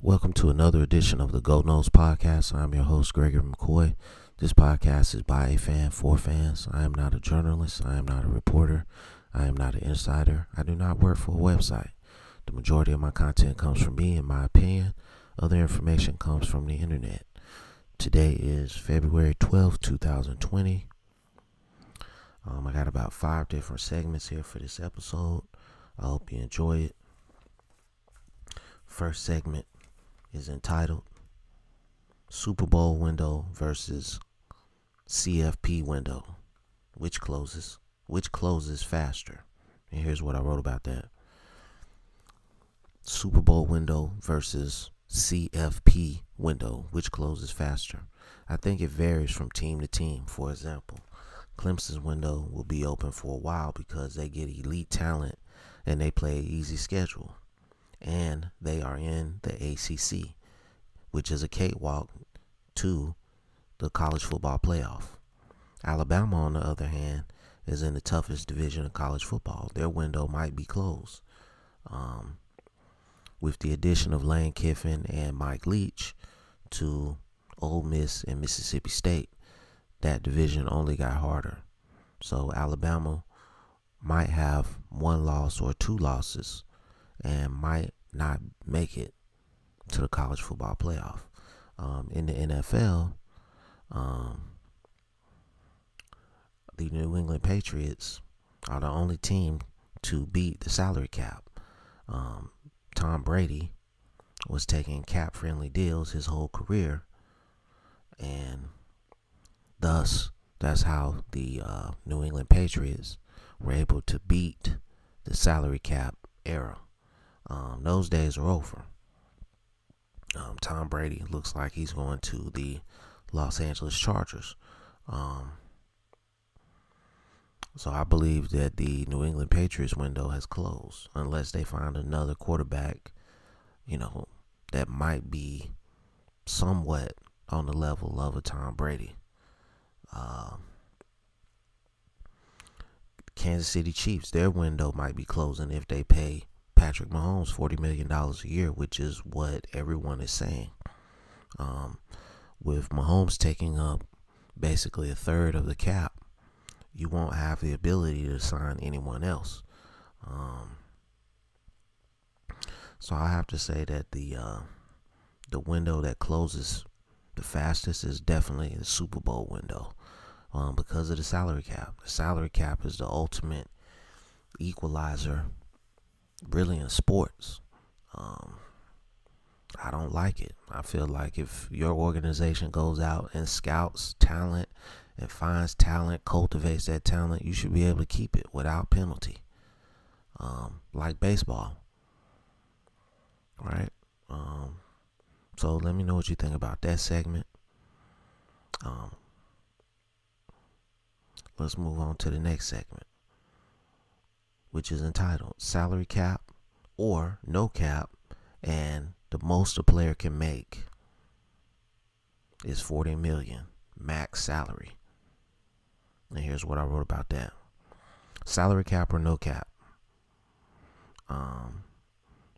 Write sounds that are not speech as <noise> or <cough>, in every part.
Welcome to another edition of the Go Noles Podcast. I'm your host, Gregory McCoy. This podcast is by a fan for fans. I am not a journalist. I am not a reporter. I am not an insider. I do not work for a website. The majority of my content comes from me, and my opinion. Other information comes from the internet. Today is February 12th, 2020. Um, I got about five different segments here for this episode. I hope you enjoy it. First segment is entitled Super Bowl window versus CFP window. Which closes? Which closes faster? And here's what I wrote about that. Super Bowl window versus CFP window, which closes faster? I think it varies from team to team. For example, Clemson's window will be open for a while because they get elite talent and they play an easy schedule. And they are in the ACC, which is a cakewalk to the college football playoff. Alabama, on the other hand, is in the toughest division of college football. Their window might be closed. Um, with the addition of Lane Kiffin and Mike Leach to Ole Miss and Mississippi State, that division only got harder. So Alabama might have one loss or two losses and might not make it to the college football playoff. Um, in the NFL, um, the New England Patriots are the only team to beat the salary cap. Um, Tom Brady was taking cap friendly deals his whole career, and thus, that's how the uh, New England Patriots were able to beat the salary cap era. Um, those days are over. Um, Tom Brady looks like he's going to the Los Angeles Chargers. Um, so I believe that the New England Patriots window has closed unless they find another quarterback, you know, that might be somewhat on the level of a Tom Brady. Um, Kansas City Chiefs, their window might be closing if they pay Patrick Mahomes $40 million a year, which is what everyone is saying. Um, with Mahomes taking up basically a third of the cap, you won't have the ability to sign anyone else. Um, so I have to say that the uh, the window that closes the fastest is definitely the Super Bowl window um, because of the salary cap. The salary cap is the ultimate equalizer, really, in sports. Um, I don't like it. I feel like if your organization goes out and scouts talent and finds talent, cultivates that talent, you should be able to keep it without penalty. Um, like baseball. Right? Um, so let me know what you think about that segment. Um, let's move on to the next segment, which is entitled Salary Cap or No Cap, and the most a player can make is 40 million max salary. And here's what I wrote about that. Salary cap or no cap. Um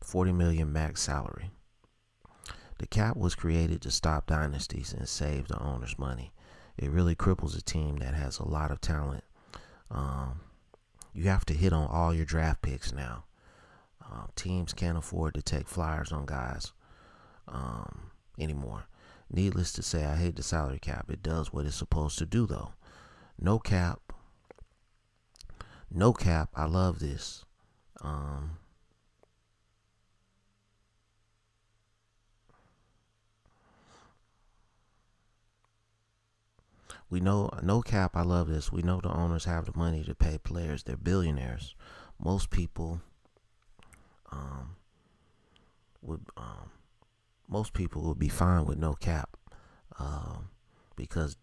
40 million max salary. The cap was created to stop dynasties and save the owners money. It really cripples a team that has a lot of talent. Um, you have to hit on all your draft picks now. Uh, teams can't afford to take flyers on guys um, anymore. Needless to say, I hate the salary cap. It does what it's supposed to do, though. No cap. No cap. I love this. Um, we know no cap. I love this. We know the owners have the money to pay players. They're billionaires. Most people um, would um, most people would be fine with no cap um, because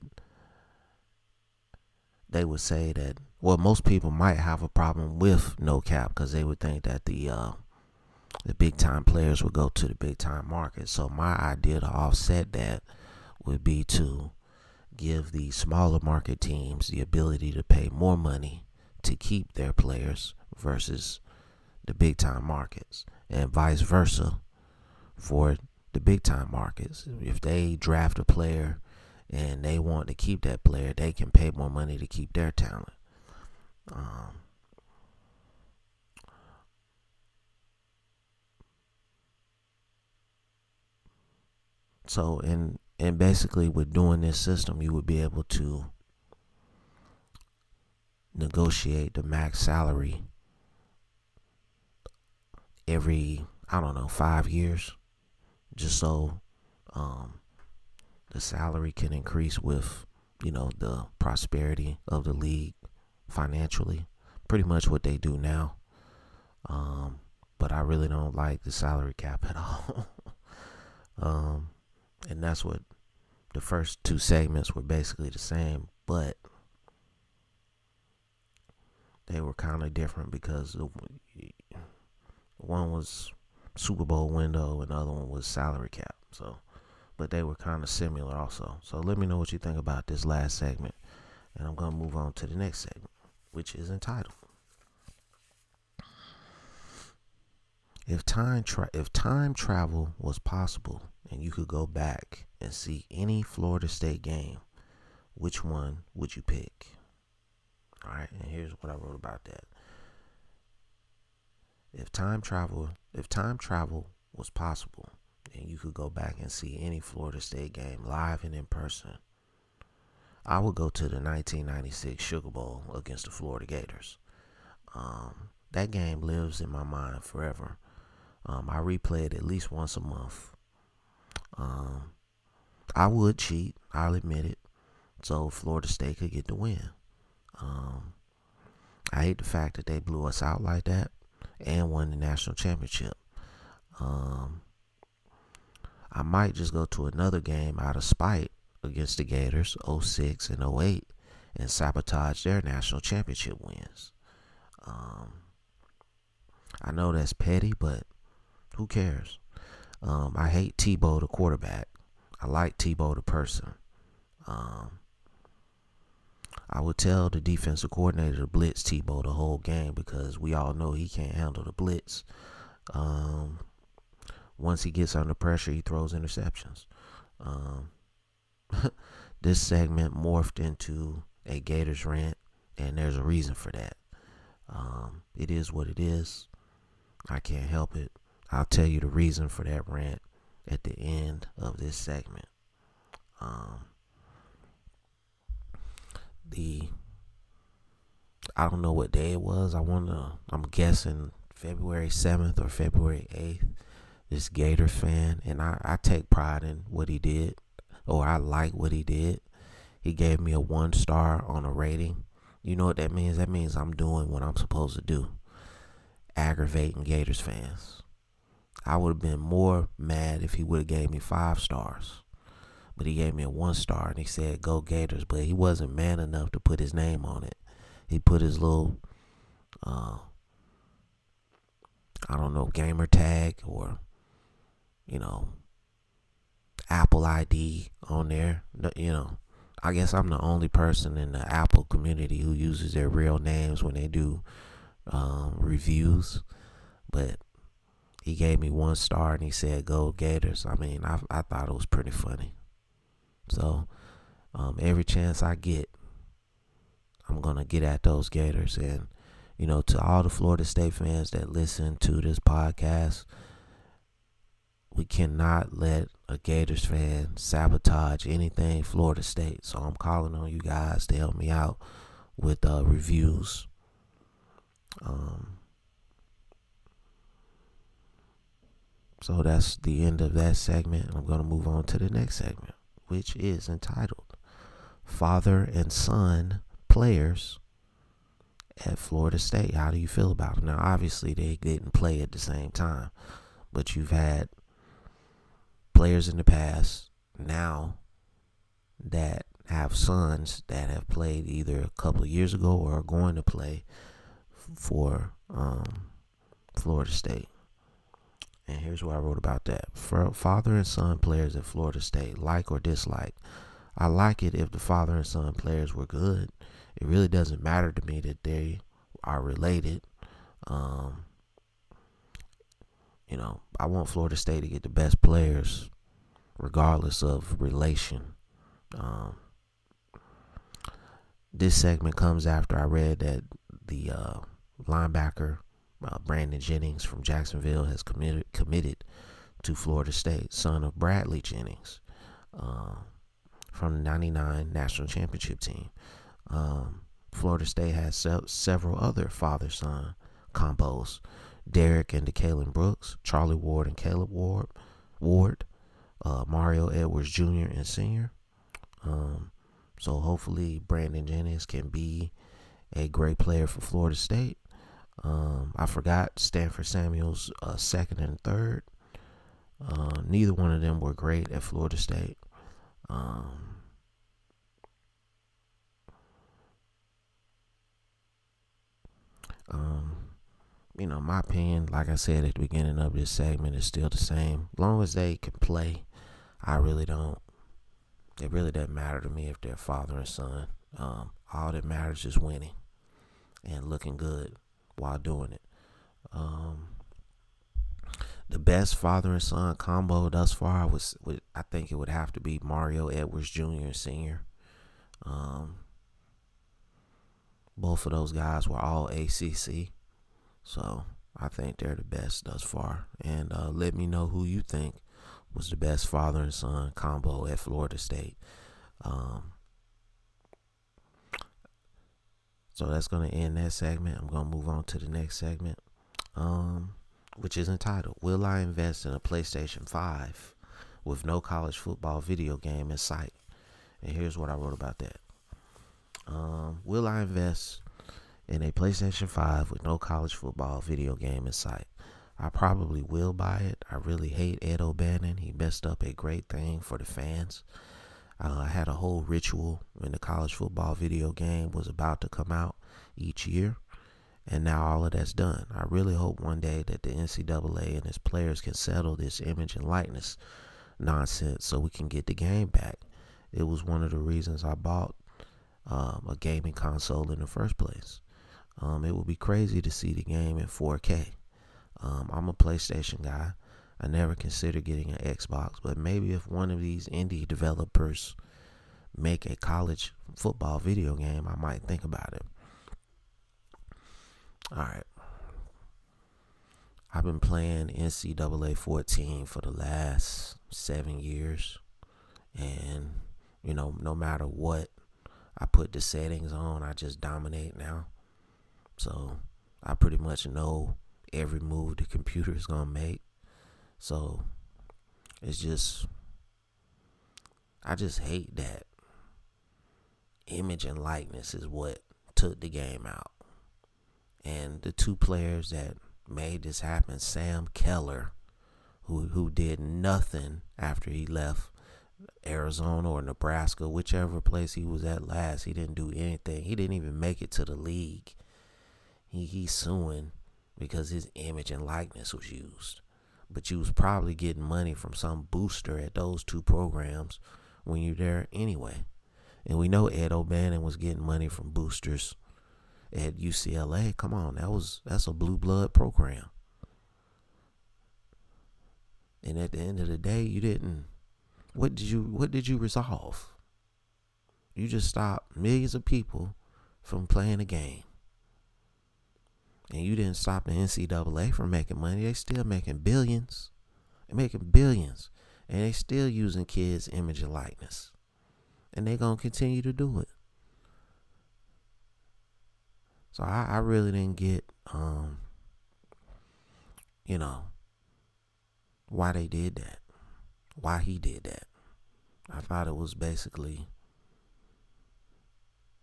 they would say that well most people might have a problem with no cap because they would think that the uh, the big time players would go to the big time market so my idea to offset that would be to give the smaller market teams the ability to pay more money to keep their players versus the big time markets and vice versa for the big time markets. If they draft a player and they want to keep that player, they can pay more money to keep their talent. Um, so and and basically with doing this system, you would be able to negotiate the max salary every I don't know five years, just so um, the salary can increase with you know the prosperity of the league financially. Pretty much what they do now. Um, but I really don't like the salary cap at all. <laughs> um, and that's what the first two segments were basically the same, but they were kind of different because the, one was Super Bowl window and the other one was salary cap. So, but they were kind of similar also. So let me know what you think about this last segment, and I'm gonna move on to the next segment, which is entitled "If time tra- if time travel was possible and you could go back and see any Florida State game, which one would you pick?" All right, and here's what I wrote about that. If time travel, if time travel was possible, and you could go back and see any Florida State game live and in person, I would go to the 1996 Sugar Bowl against the Florida Gators. Um, that game lives in my mind forever. Um, I replay it at least once a month. Um, I would cheat, I'll admit it, so Florida State could get the win. Um, I hate the fact that they blew us out like that and won the national championship. Um, I might just go to another game out of spite against the Gators 06 and 08 and sabotage their national championship wins. Um, I know that's petty, but who cares? Um, I hate Tebow the quarterback. I like Tebow the person. Um, I would tell the defensive coordinator to blitz Tebow the whole game because we all know he can't handle the blitz. Um, once he gets under pressure, he throws interceptions. Um, <laughs> this segment morphed into a Gators rant, and there's a reason for that. Um, it is what it is. I can't help it. I'll tell you the reason for that rant at the end of this segment. Um, the I don't know what day it was. I want to. I'm guessing February 7th or February 8th. This Gator fan, and I, I take pride in what he did, or I like what he did. He gave me a one star on a rating. You know what that means? That means I'm doing what I'm supposed to do. Aggravating Gators fans. I would have been more mad if he would have gave me five stars but he gave me a one star and he said go Gators, but he wasn't man enough to put his name on it. He put his little uh I don't know, gamer tag or you know Apple ID on there. You know, I guess I'm the only person in the Apple community who uses their real names when they do um, reviews. But he gave me one star and he said, "Go Gators." I mean, I I thought it was pretty funny. So um, every chance I get, I'm gonna get at those Gators. And you know, to all the Florida State fans that listen to this podcast, we cannot let a Gators fan sabotage anything Florida State. So I'm calling on you guys to help me out with uh, reviews. Um, so that's the end of that segment. I'm going to move on to the next segment which is entitled Father and Son Players at Florida State. How do you feel about them? Now, obviously, they didn't play at the same time, but you've had players in the past now that have sons that have played either a couple of years ago or are going to play for um, Florida State. And here's what I wrote about that. For father and son players at Florida State, like or dislike. I like it if the father and son players were good. It really doesn't matter to me that they are related. Um, you know, I want Florida State to get the best players, regardless of relation. Um, this segment comes after I read that the uh, linebacker uh, Brandon Jennings from Jacksonville has committed committed to Florida State, son of Bradley Jennings uh, from the '99 national championship team. Um, Florida State has se- several other father-son combos Derrick and Decalon Brooks, Charlie Ward and Caleb Ward, Ward, uh, Mario Edwards Jr. and Sr. Um, so hopefully Brandon Jennings can be a great player for Florida State. Um, I forgot Stanford Samuels uh, second and third. Uh, neither one of them were great at Florida State. Um, um, you know, my opinion, like I said at the beginning of this segment, is still the same. As long as they can play, I really don't. It really doesn't matter to me if they're father and son. Um, all that matters is winning and looking good while doing it. Um, the best father and son combo thus far was, was, I think it would have to be Mario Edwards Jr. and Sr. Um, both of those guys were all ACC. So I think they're the best thus far. And uh, let me know who you think was the best father and son combo at Florida State. Um, so that's going to end that segment. I'm going to move on to the next segment, um, which is entitled Will I Invest in a PlayStation 5 with no college football video game in sight? And here's what I wrote about that. Um, will I invest in a PlayStation 5 with no college football video game in sight. I probably will buy it. I really hate Ed O'Bannon. He messed up a great thing for the fans. Uh, I had a whole ritual when the college football video game was about to come out each year, and now all of that's done. I really hope one day that the NCAA and its players can settle this image and likeness nonsense so we can get the game back. It was one of the reasons I bought um, a gaming console in the first place. Um, it would be crazy to see the game in 4K. Um, I'm a PlayStation guy. I never considered getting an Xbox, but maybe if one of these indie developers make a college football video game, I might think about it. All right. I've been playing NCAA 14 for the last seven years. And, you know, no matter what I put the settings on, I just dominate now. So I pretty much know every move the computer is gonna make. So it's just I just hate that image and likeness is what took the game out. And the two players that made this happen, Sam Keller, who who did nothing after he left Arizona or Nebraska, whichever place he was at last, he didn't do anything. He didn't even make it to the league he, he's suing because his image and likeness was used. But you was probably getting money from some booster at those two programs when you're there anyway. And we know Ed O'Bannon was getting money from boosters at UCLA. Come on, that was that's a blue blood program. And at the end of the day, you didn't what did you what did you resolve? You just stopped millions of people from playing a game and you didn't stop the NCAA from making money, they still making billions. They're making billions. And they still using kids' image and likeness. And they're gonna continue to do it. So I, I really didn't get um you know why they did that. Why he did that. I thought it was basically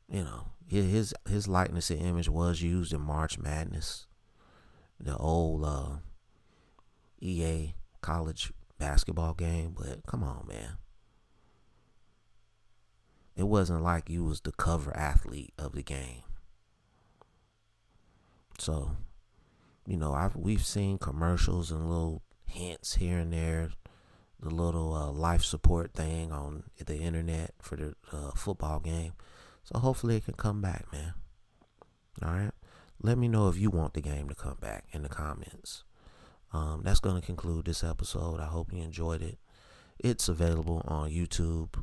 you know, his his likeness and image was used in March Madness, the old uh, EA college basketball game. But come on, man, it wasn't like you was the cover athlete of the game. So, you know, I've we've seen commercials and little hints here and there, the little uh, life support thing on the internet for the uh, football game. So hopefully it can come back, man. All right. Let me know if you want the game to come back in the comments. Um, that's going to conclude this episode. I hope you enjoyed it. It's available on YouTube,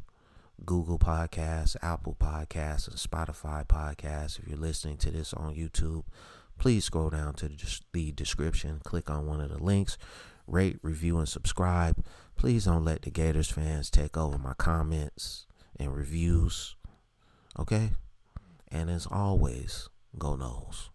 Google Podcasts, Apple Podcasts, and Spotify Podcasts. If you're listening to this on YouTube, please scroll down to the description, click on one of the links, rate, review, and subscribe. Please don't let the Gators fans take over my comments and reviews. Okay? And as always, go Noles.